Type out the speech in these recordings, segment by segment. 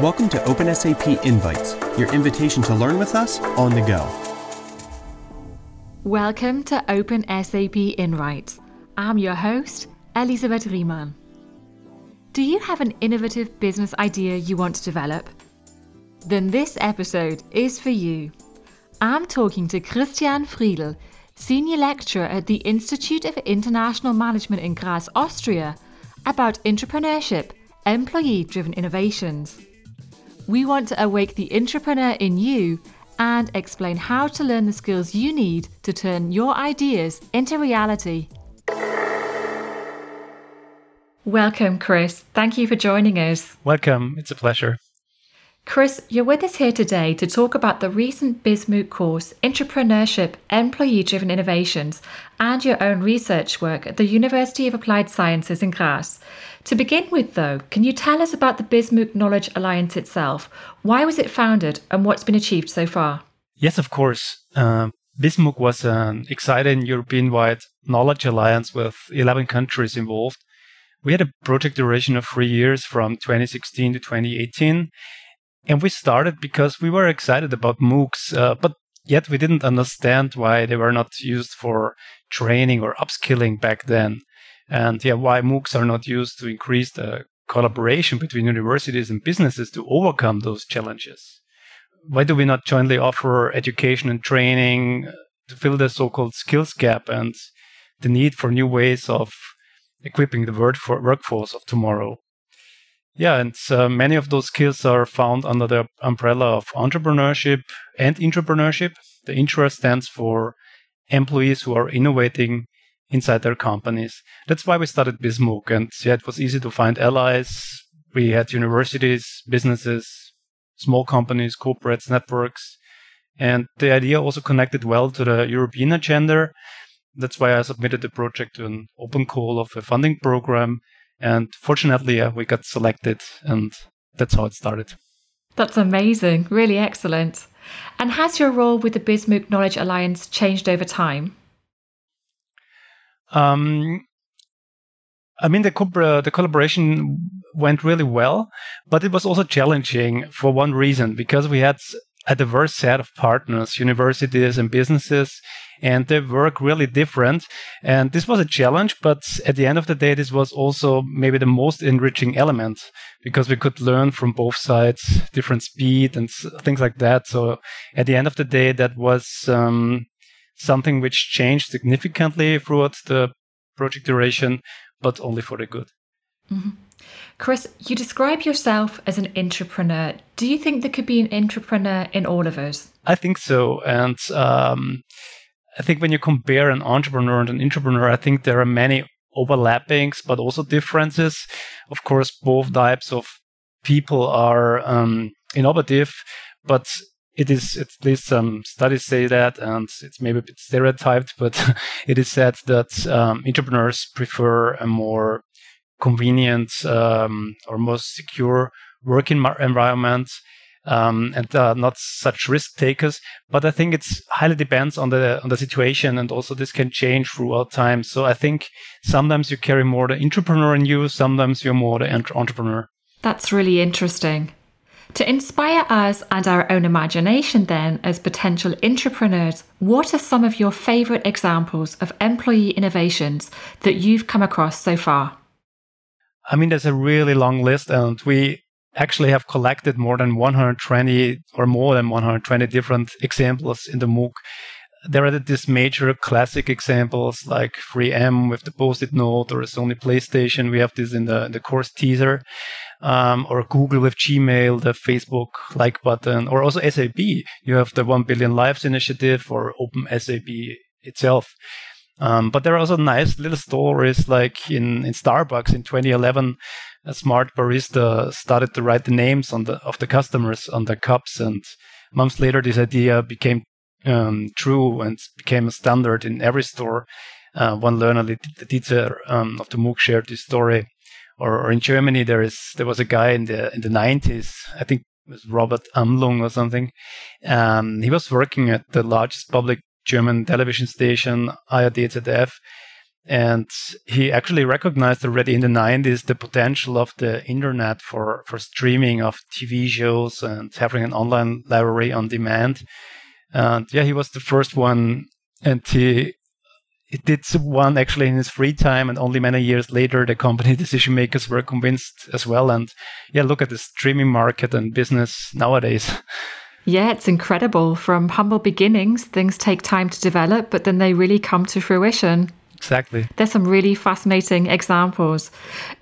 Welcome to OpenSAP Invites, your invitation to learn with us on the go. Welcome to OpenSAP Invites. I'm your host, Elisabeth Riemann. Do you have an innovative business idea you want to develop? Then this episode is for you. I'm talking to Christian Friedl, Senior Lecturer at the Institute of International Management in Graz, Austria, about intrapreneurship, employee driven innovations. We want to awake the intrapreneur in you and explain how to learn the skills you need to turn your ideas into reality. Welcome, Chris. Thank you for joining us. Welcome. It's a pleasure. Chris, you're with us here today to talk about the recent BizMOOC course, Intrapreneurship, Employee Driven Innovations, and your own research work at the University of Applied Sciences in Graz. To begin with, though, can you tell us about the BizMOOC Knowledge Alliance itself? Why was it founded and what's been achieved so far? Yes, of course. Uh, BizMOOC was an exciting European wide knowledge alliance with 11 countries involved. We had a project duration of three years from 2016 to 2018 and we started because we were excited about MOOCs, uh, but yet we didn't understand why they were not used for training or upskilling back then. And yeah, why MOOCs are not used to increase the collaboration between universities and businesses to overcome those challenges. Why do we not jointly offer education and training to fill the so called skills gap and the need for new ways of equipping the workforce of tomorrow? Yeah, and uh, many of those skills are found under the umbrella of entrepreneurship and intrapreneurship. The intra stands for employees who are innovating inside their companies. That's why we started BizMOOC, and yeah, it was easy to find allies. We had universities, businesses, small companies, corporates, networks, and the idea also connected well to the European agenda. That's why I submitted the project to an open call of a funding program and fortunately, yeah, we got selected, and that's how it started. That's amazing. Really excellent. And has your role with the BizMOOC Knowledge Alliance changed over time? Um, I mean, the, co- the collaboration went really well, but it was also challenging for one reason because we had a diverse set of partners, universities and businesses, and they work really different. And this was a challenge, but at the end of the day, this was also maybe the most enriching element because we could learn from both sides, different speed and things like that. So at the end of the day, that was um, something which changed significantly throughout the project duration, but only for the good. Mm-hmm. Chris, you describe yourself as an entrepreneur. Do you think there could be an entrepreneur in all of us? I think so. And um, I think when you compare an entrepreneur and an entrepreneur, I think there are many overlappings, but also differences. Of course, both types of people are um, innovative, but it is at least some studies say that, and it's maybe a bit stereotyped, but it is said that um, intrapreneurs prefer a more convenient um, or most secure working environment um, and uh, not such risk takers. But I think it's highly depends on the on the situation, and also this can change throughout time. So I think sometimes you carry more the entrepreneur in you, sometimes you're more the entrepreneur. That's really interesting. To inspire us and our own imagination, then, as potential intrapreneurs, what are some of your favorite examples of employee innovations that you've come across so far? I mean, there's a really long list, and we actually have collected more than 120 or more than 120 different examples in the MOOC. There are these major classic examples like 3M with the post-it note or Sony PlayStation. We have this in the, the course teaser. Um, or Google with Gmail, the Facebook like button, or also SAP. You have the 1 billion lives initiative or Open SAP itself. Um, but there are also nice little stories like in, in Starbucks in 2011, a smart barista started to write the names on the of the customers on the cups, and months later, this idea became um, true and became a standard in every store. Uh, one learner, the teacher um, of the MOOC, shared this story. Or, or, in Germany, there is there was a guy in the in the 90s, I think it was Robert Amlung or something. Um, he was working at the largest public German television station, ARD ZDF, And he actually recognized already in the 90s the potential of the internet for, for streaming of TV shows and having an online library on demand. And yeah, he was the first one. And he, he did one actually in his free time. And only many years later, the company decision makers were convinced as well. And yeah, look at the streaming market and business nowadays. Yeah, it's incredible. From humble beginnings, things take time to develop, but then they really come to fruition. Exactly. There's some really fascinating examples.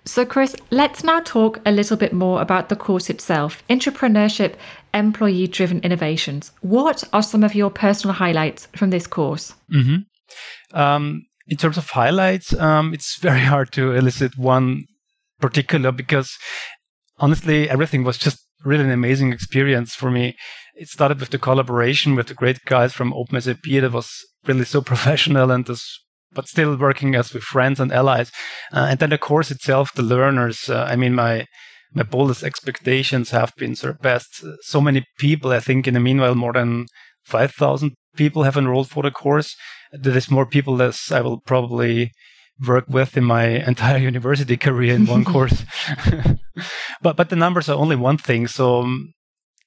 So, Chris, let's now talk a little bit more about the course itself entrepreneurship, Employee Driven Innovations. What are some of your personal highlights from this course? Mm-hmm. Um, in terms of highlights, um, it's very hard to elicit one particular because honestly, everything was just really an amazing experience for me. It started with the collaboration with the great guys from OpenSAP that was really so professional and this but still working as with friends and allies. Uh, and then the course itself, the learners. Uh, I mean, my my boldest expectations have been surpassed. So many people, I think, in the meanwhile, more than five thousand people have enrolled for the course. There is more people as I will probably work with in my entire university career in one course. but but the numbers are only one thing. So. Um,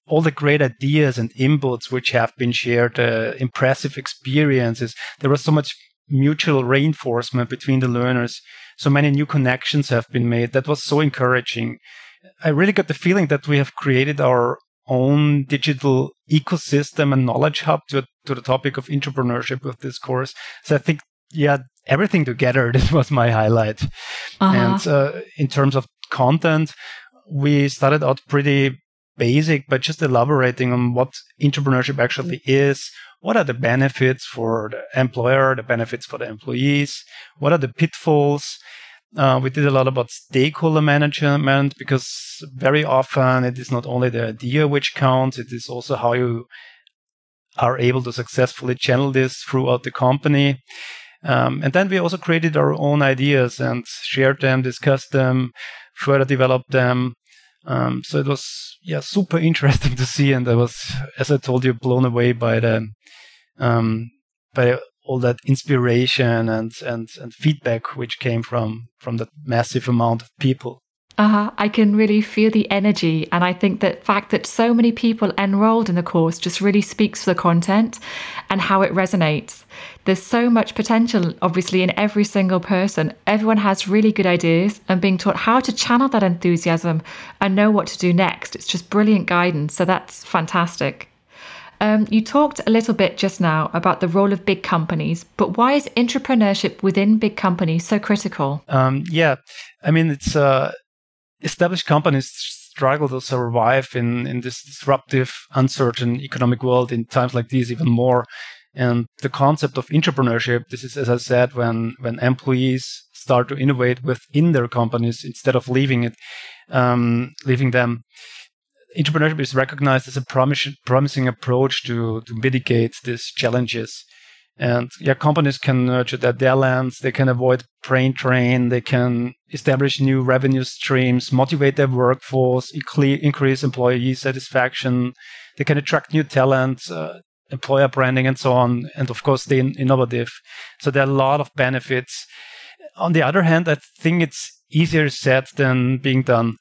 all the great ideas and inputs which have been shared, uh, impressive experiences. There was so much mutual reinforcement between the learners. So many new connections have been made. That was so encouraging. I really got the feeling that we have created our own digital ecosystem and knowledge hub to, to the topic of intrapreneurship with this course. So I think, yeah, everything together, this was my highlight. Uh-huh. And uh, in terms of content, we started out pretty basic, but just elaborating on what intrapreneurship actually is, what are the benefits for the employer, the benefits for the employees, what are the pitfalls. Uh, we did a lot about stakeholder management because very often it is not only the idea which counts, it is also how you are able to successfully channel this throughout the company. Um, and then we also created our own ideas and shared them, discussed them, further developed them. Um, so it was yeah super interesting to see, and I was, as I told you, blown away by the um, by all that inspiration and, and, and feedback which came from from that massive amount of people. Uh-huh. I can really feel the energy. And I think that fact that so many people enrolled in the course just really speaks for the content and how it resonates. There's so much potential, obviously, in every single person. Everyone has really good ideas and being taught how to channel that enthusiasm and know what to do next. It's just brilliant guidance. So that's fantastic. Um, you talked a little bit just now about the role of big companies, but why is intrapreneurship within big companies so critical? Um, yeah, I mean, it's uh, established companies struggle to survive in, in this disruptive, uncertain economic world in times like these even more. And the concept of intrapreneurship, this is, as I said, when, when employees start to innovate within their companies instead of leaving it, um, leaving them intrapreneurship is recognized as a promis- promising approach to, to mitigate these challenges. And yeah, companies can nurture their talents, they can avoid brain drain, they can establish new revenue streams, motivate their workforce, increase employee satisfaction, they can attract new talent, uh, employer branding, and so on. And of course, stay innovative. So there are a lot of benefits. On the other hand, I think it's easier said than being done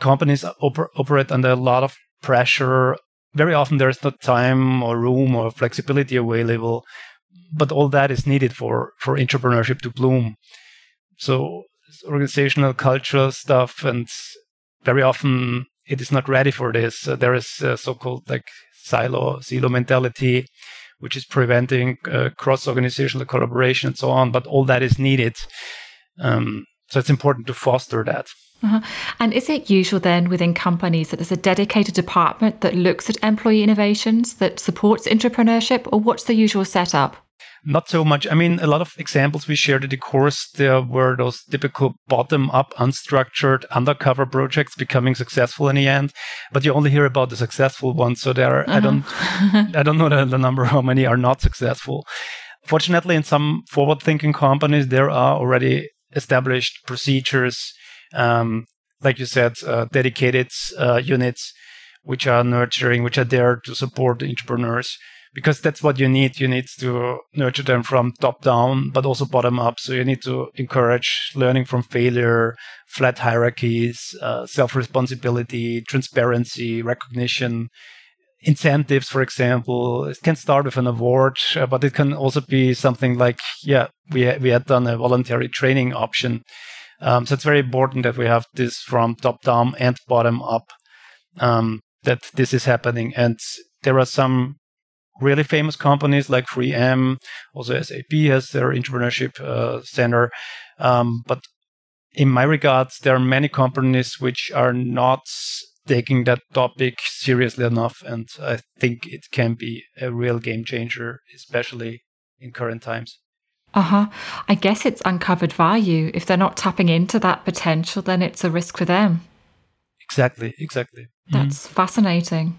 companies oper- operate under a lot of pressure. Very often there's not time or room or flexibility available, but all that is needed for, for intrapreneurship to bloom. So organizational cultural stuff and very often it is not ready for this. Uh, there is so-called like silo silo mentality, which is preventing uh, cross-organizational collaboration and so on. But all that is needed. Um, so it's important to foster that. Uh-huh. And is it usual then within companies that there's a dedicated department that looks at employee innovations that supports intrapreneurship, or what's the usual setup? Not so much. I mean, a lot of examples we shared in the course, there were those typical bottom up, unstructured, undercover projects becoming successful in the end. But you only hear about the successful ones. So there, are, uh-huh. I don't, I don't know the, the number how many are not successful. Fortunately, in some forward thinking companies, there are already established procedures um, like you said, uh, dedicated uh, units which are nurturing, which are there to support the intrapreneurs. Because that's what you need. You need to nurture them from top down, but also bottom up. So you need to encourage learning from failure, flat hierarchies, uh, self responsibility, transparency, recognition, incentives, for example. It can start with an award, uh, but it can also be something like, yeah, we, we had done a voluntary training option. Um, so it's very important that we have this from top down and bottom up, um, that this is happening. And there are some really famous companies like 3M, also SAP has their intrapreneurship uh, center. Um, but in my regards, there are many companies which are not taking that topic seriously enough. And I think it can be a real game changer, especially in current times. Uh huh. I guess it's uncovered value. If they're not tapping into that potential, then it's a risk for them. Exactly, exactly. That's mm-hmm. fascinating.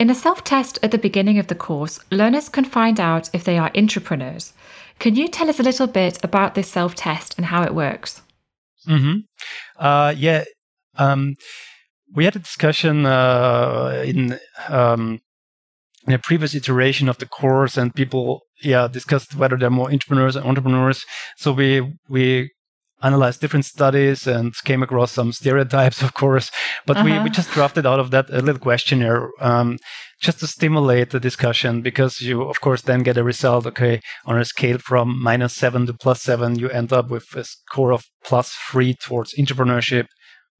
In a self test at the beginning of the course, learners can find out if they are intrapreneurs. Can you tell us a little bit about this self test and how it works? Mm-hmm. Uh, yeah. Um, we had a discussion uh, in um, in a previous iteration of the course, and people, yeah, discussed whether they're more entrepreneurs or entrepreneurs. So we we analyzed different studies and came across some stereotypes, of course. But uh-huh. we, we uh-huh. just drafted out of that a little questionnaire um, just to stimulate the discussion because you, of course, then get a result. Okay, on a scale from minus seven to plus seven, you end up with a score of plus three towards entrepreneurship,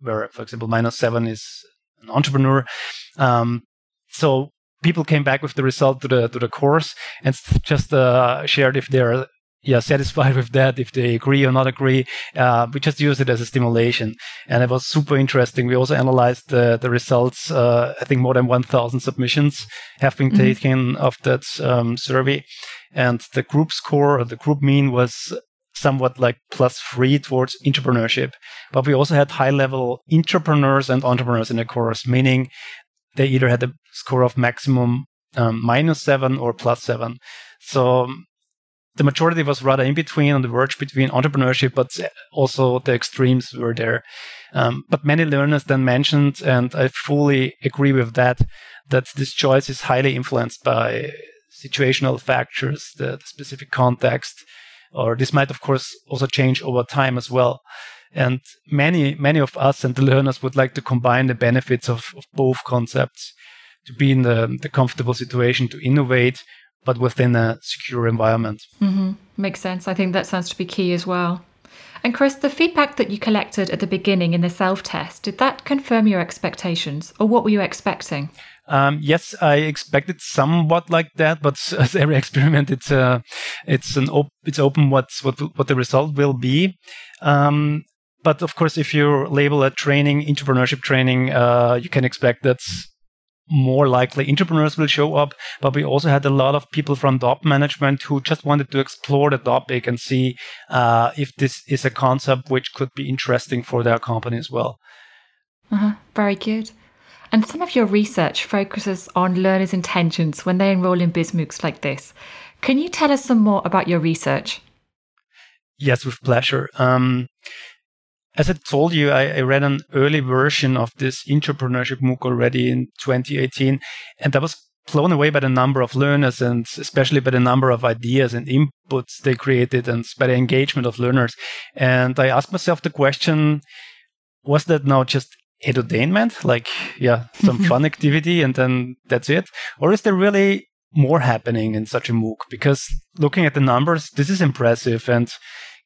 where, for example, minus seven is an entrepreneur. Um, so people came back with the result to the to the course and just uh, shared if they're yeah satisfied with that if they agree or not agree. Uh, we just use it as a stimulation. And it was super interesting. We also analyzed the, the results uh, i think more than 1000 submissions have been mm-hmm. taken of that um, survey. And the group score or the group mean was somewhat like plus three towards intrapreneurship. But we also had high level entrepreneurs and entrepreneurs in the course meaning they either had a score of maximum um, minus seven or plus seven. So the majority was rather in between, on the verge between entrepreneurship, but also the extremes were there. Um, but many learners then mentioned, and I fully agree with that, that this choice is highly influenced by situational factors, the, the specific context, or this might, of course, also change over time as well. And many, many of us and the learners would like to combine the benefits of, of both concepts to be in the, the comfortable situation to innovate but within a secure environment. Mm-hmm. Makes sense. I think that sounds to be key as well. And Chris, the feedback that you collected at the beginning in the self test, did that confirm your expectations or what were you expecting? Um, yes, I expected somewhat like that, but as every experiment, it's uh, it's an op- it's open what's what what the result will be. Um, but of course, if you label a training intrapreneurship training, uh, you can expect that's more likely intrapreneurs will show up, but we also had a lot of people from top management who just wanted to explore the topic and see uh, if this is a concept which could be interesting for their company as well. Uh-huh. Very good. And some of your research focuses on learners' intentions when they enroll in BizMOOCs like this. Can you tell us some more about your research? Yes, with pleasure. Um, as I told you, I, I, read an early version of this intrapreneurship MOOC already in 2018, and I was blown away by the number of learners and especially by the number of ideas and inputs they created and by the engagement of learners. And I asked myself the question, was that now just edutainment, like, yeah, some fun activity and then that's it? Or is there really more happening in such a MOOC? Because looking at the numbers, this is impressive and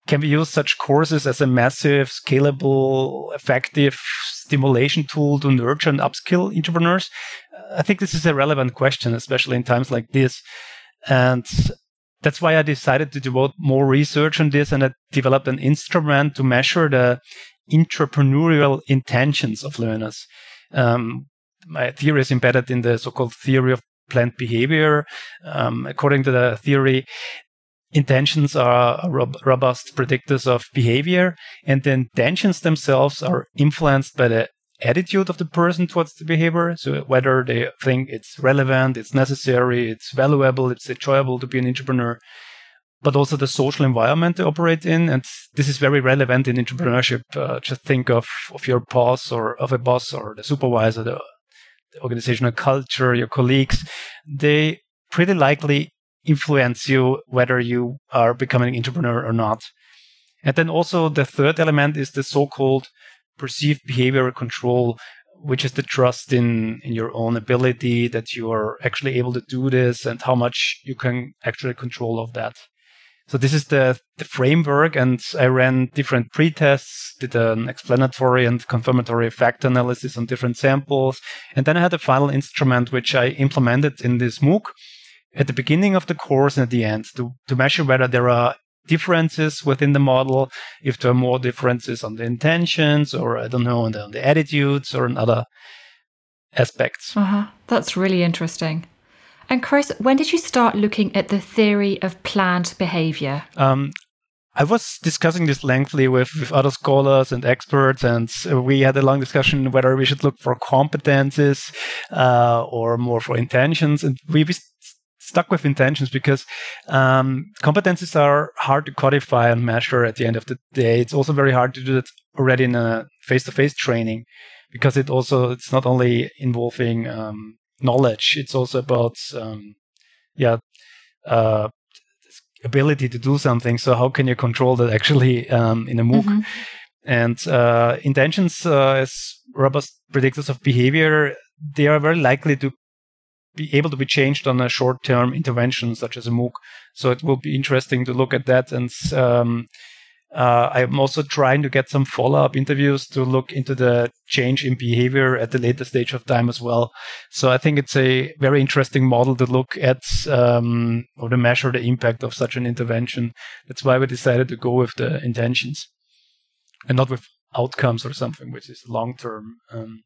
can we use such courses as a massive, scalable, effective stimulation tool to nurture and upskill intrapreneurs? I think this is a relevant question, especially in times like this. And that's why I decided to devote more research on this and I developed an instrument to measure the entrepreneurial intentions of learners. Um, my theory is embedded in the so-called theory of planned behavior. Um, according to the theory, intentions are robust predictors of behavior, and the intentions themselves are influenced by the attitude of the person towards the behavior. So whether they think it's relevant, it's necessary, it's valuable, it's enjoyable to be an intrapreneur, but also the social environment they operate in. And this is very relevant in entrepreneurship. Uh, just think of, of your boss or of a boss or the supervisor, the, the organizational culture, your colleagues. They pretty likely influence you whether you are becoming an intrapreneur or not. And then also the third element is the so-called perceived behavioral control, which is the trust in, in your own ability that you are actually able to do this and how much you can actually control of that. So this is the, the framework and I ran different pre-tests, did an explanatory and confirmatory effect analysis on different samples. And then I had a final instrument which I implemented in this MOOC at the beginning of the course and at the end to, to measure whether there are differences within the model, if there are more differences on the intentions or I don't know, on the, on the attitudes or on other aspects. Uh-huh. That's really interesting. And Chris, when did you start looking at the theory of planned behavior? Um, I was discussing this lengthily with, with other scholars and experts, and we had a long discussion whether we should look for competences uh, or more for intentions. And we stuck with intentions because um, competences are hard to codify and measure at the end of the day. It's also very hard to do that already in a face-to-face training because it also it's not only involving um, knowledge; it's also about um, yeah. Uh, ability to do something. So how can you control that actually um, in a MOOC? Mm-hmm. And uh, intentions uh, as robust predictors of behavior, they are very likely to be able to be changed on a short-term intervention such as a MOOC. So it will be interesting to look at that. And um, uh, I'm also trying to get some follow-up interviews to look into the change in behavior at the later stage of time as well. So I think it's a very interesting model to look at um, or to measure the impact of such an intervention. That's why we decided to go with the intentions and not with outcomes or something, which is long-term um,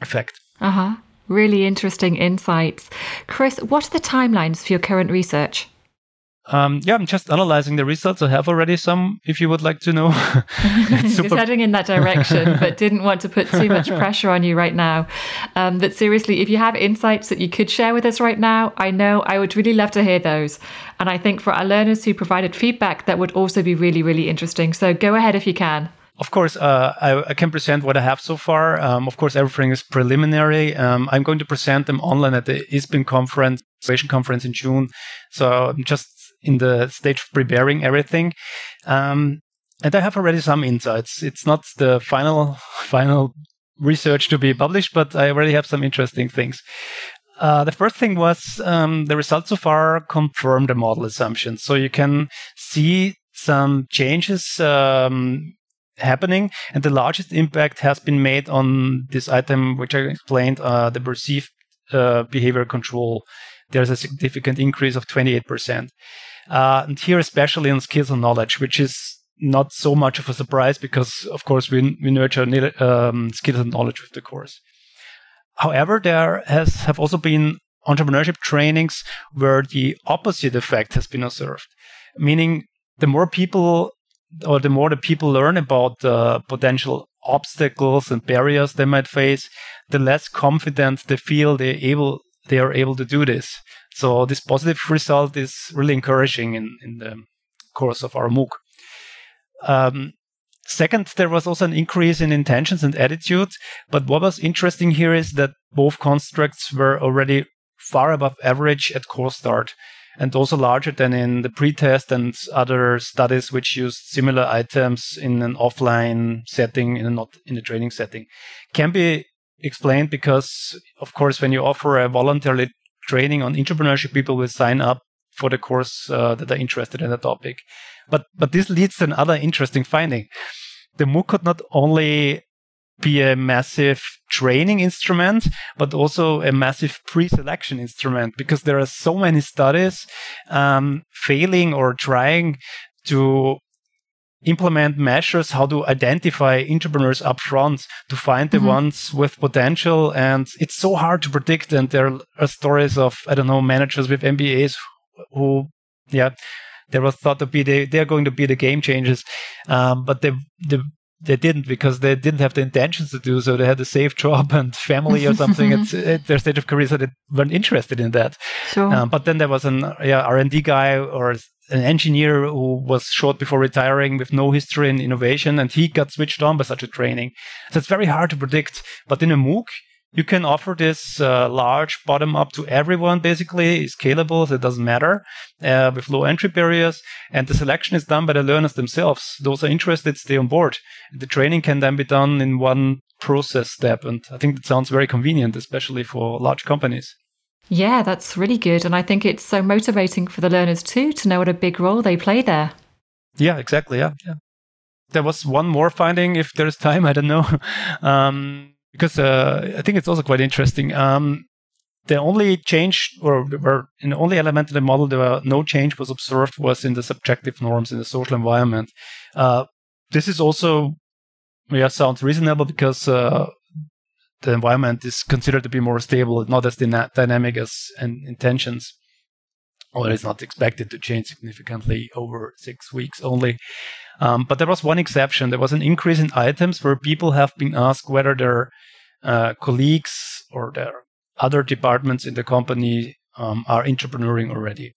effect. Uh huh. Really interesting insights. Chris, what are the timelines for your current research? Um, yeah, I'm just analyzing the results. I have already some, if you would like to know. super... Just heading in that direction, but didn't want to put too much pressure on you right now. Um, but seriously, if you have insights that you could share with us right now, I know I would really love to hear those. And I think for our learners who provided feedback, that would also be really, really interesting. So go ahead if you can. Of course, uh, I, I, can present what I have so far. Um, of course, everything is preliminary. Um, I'm going to present them online at the ISPIM conference, conference in June. So I'm just in the stage of preparing everything. Um, and I have already some insights. It's not the final, final research to be published, but I already have some interesting things. Uh, the first thing was um, the results so far confirm the model assumptions. So you can see some changes um, happening. And the largest impact has been made on this item, which I explained, uh, the perceived uh, behavior control. There's a significant increase of 28%. Uh, and here, especially on skills and knowledge, which is not so much of a surprise because, of course, we, we nurture um, skills and knowledge with the course. However, there has have also been entrepreneurship trainings where the opposite effect has been observed, meaning the more people or the more the people learn about the potential obstacles and barriers they might face, the less confident they feel they able they are able to do this. So this positive result is really encouraging in, in the course of our MOOC. Um, second, there was also an increase in intentions and attitudes. But what was interesting here is that both constructs were already far above average at course start and also larger than in the pretest and other studies which use similar items in an offline setting, in a not in a training setting. Can be explained because, of course, when you offer a voluntary training on intrapreneurship, people will sign up for the course uh, that are interested in the topic. But but this leads to another interesting finding. The MOOC could not only be a massive training instrument, but also a massive pre-selection instrument because there are so many studies um, failing or trying to implement measures how to identify intrapreneurs up front to find the mm-hmm. ones with potential and it's so hard to predict and there are stories of i don't know managers with mbas who yeah they were thought to be the, they're going to be the game changers um, but they, the they didn't because they didn't have the intentions to do so. They had a safe job and family or something at, at, their stage of career, so they weren't interested in that. Sure. Um, but then there was an yeah, R&D guy or an engineer who was short before retiring with no history in innovation, and he got switched on by such a training. So it's very hard to predict. But in a MOOC, you can offer this uh, large bottom up to everyone, basically, scalable, so it doesn't matter, uh, with low entry barriers. And the selection is done by the learners themselves. Those are interested, stay on board. The training can then be done in one process step. And I think that sounds very convenient, especially for large companies. Yeah, that's really good. And I think it's so motivating for the learners too to know what a big role they play there. Yeah, exactly. Yeah. yeah. There was one more finding, if there's time, I don't know. um, because uh, I think it's also quite interesting. Um, the only change, or, or in the only element in the model, there were no change was observed was in the subjective norms in the social environment. Uh, this is also, yeah, sounds reasonable because uh, the environment is considered to be more stable, not as dyna- dynamic as intentions, or it's not expected to change significantly over six weeks only. Um, but there was one exception. There was an increase in items where people have been asked whether their uh, colleagues or their other departments in the company um, are intrapreneuring already.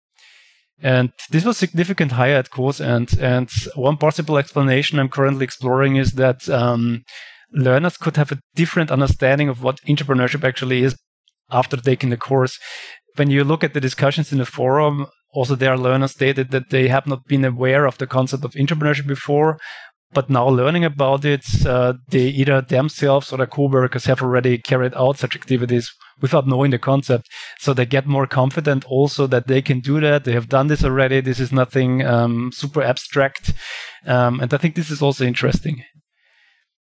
And this was significant higher at course. And, and one possible explanation I'm currently exploring is that um, learners could have a different understanding of what intrapreneurship actually is after taking the course. When you look at the discussions in the forum, also their learners stated that they have not been aware of the concept of intrapreneurship before, but now learning about it, uh, they either themselves or their co-workers have already carried out such activities without knowing the concept. So they get more confident also that they can do that. They have done this already. This is nothing um, super abstract. Um, and I think this is also interesting.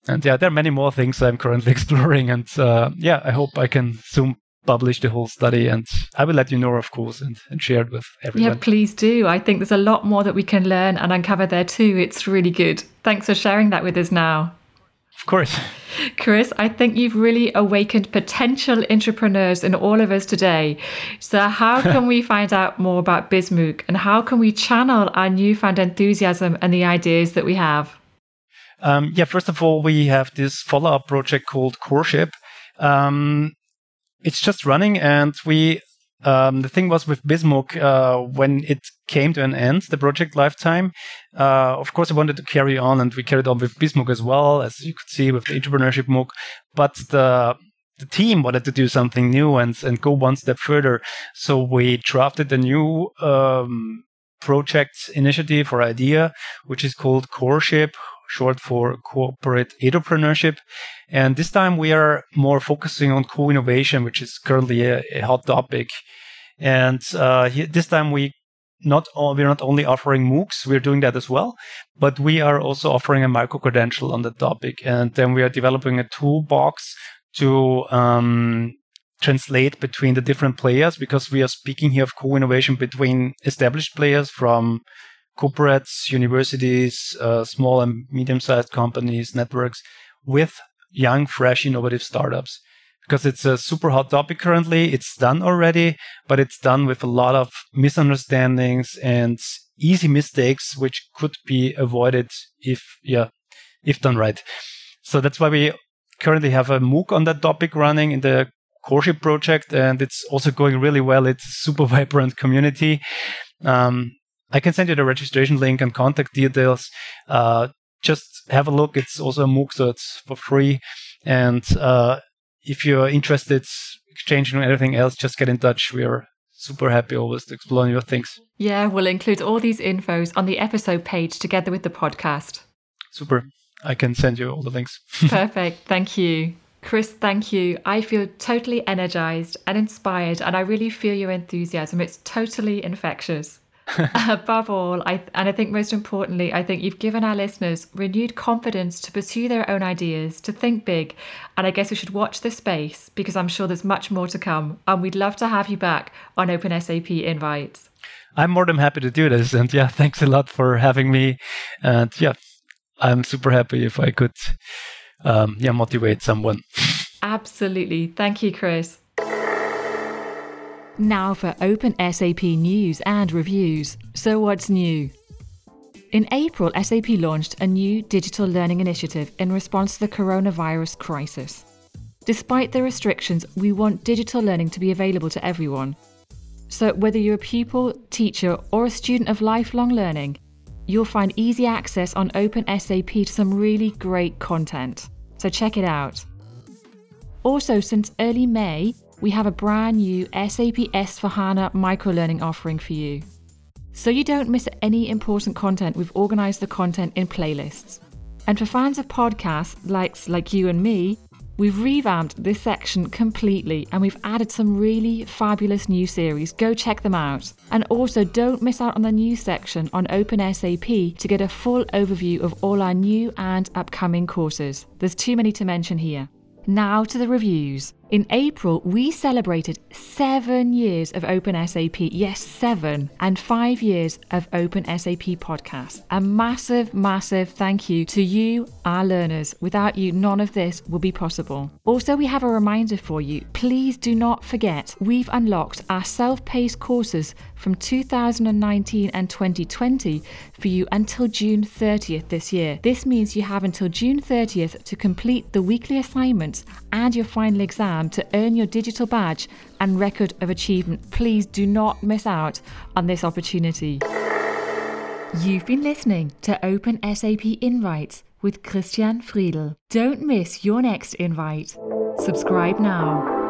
And yeah, there are many more things I'm currently exploring. And uh, yeah, I hope I can soon publish the whole study and I will let you know, of course, and, and share it with everyone. Yeah, please do. I think there's a lot more that we can learn and uncover there too. It's really good. Thanks for sharing that with us now. Of course. Chris, I think you've really awakened potential intrapreneurs in all of us today. So, how can we find out more about BizMOOC and how can we channel our newfound enthusiasm and the ideas that we have? Um, yeah, first of all, we have this follow up project called CORSHIP. Um, it's just running, and we um, the thing was with BizMOOC, uh, when it came to an end, the project lifetime, uh, of course, I wanted to carry on, and we carried on with BizMOOC as well, as you could see with the intrapreneurship MOOC. But the the team wanted to do something new and and go one step further, so we drafted a new um, project initiative or idea, which is called CORSHIP, short for corporate edupreneurship. And this time we are more focusing on co-innovation, which is currently a, a hot topic. And uh, this time we not all, we're not only offering MOOCs, we're doing that as well, but we are also offering a micro credential on the topic. And then we are developing a toolbox to um, translate between the different players because we are speaking here of co-innovation between established players from corporates, universities, uh, small and medium sized companies, networks with young, fresh, innovative startups. Because it's a super hot topic currently. It's done already, but it's done with a lot of misunderstandings and easy mistakes, which could be avoided if, yeah, if done right. So that's why we currently have a MOOC on that topic running in the CORSHIP project, and it's also going really well. It's a super vibrant community. Um, I can send you the registration link and contact details. Uh, just have a look. It's also a MOOC, so it's for free. And uh, if you're interested exchanging anything else, just get in touch. We are super happy always to explore new things. Yeah, we'll include all these infos on the episode page together with the podcast. Super. I can send you all the links. Perfect. Thank you. Chris, thank you. I feel totally energized and inspired, and I really feel your enthusiasm. It's totally infectious. Above all, I, and I think most importantly, I think you've given our listeners renewed confidence to pursue their own ideas, to think big. And I guess we should watch this space because I'm sure there's much more to come. And we'd love to have you back on Open SAP Invites. I'm more than happy to do this. And yeah, thanks a lot for having me. And yeah, I'm super happy if I could um, yeah, motivate someone. Absolutely. Thank you, Chris. Now for Open SAP news and reviews. So, what's new? In April, SAP launched a new digital learning initiative in response to the coronavirus crisis. Despite the restrictions, we want digital learning to be available to everyone. So, whether you're a pupil, teacher, or a student of lifelong learning, you'll find easy access on Open SAP to some really great content. So, check it out. Also, since early May, we have a brand new SAP S/4HANA microlearning offering for you. So you don't miss any important content, we've organised the content in playlists. And for fans of podcasts like, like you and me, we've revamped this section completely and we've added some really fabulous new series. Go check them out. And also, don't miss out on the news section on OpenSAP to get a full overview of all our new and upcoming courses. There's too many to mention here. Now to the reviews. In April, we celebrated seven years of OpenSAP. Yes, seven. And five years of OpenSAP podcast. A massive, massive thank you to you, our learners. Without you, none of this would be possible. Also, we have a reminder for you. Please do not forget, we've unlocked our self paced courses from 2019 and 2020 for you until June 30th this year. This means you have until June 30th to complete the weekly assignments and your final exam to earn your digital badge and record of achievement. Please do not miss out on this opportunity. You've been listening to Open SAP Invites with Christian Friedl. Don't miss your next invite. Subscribe now.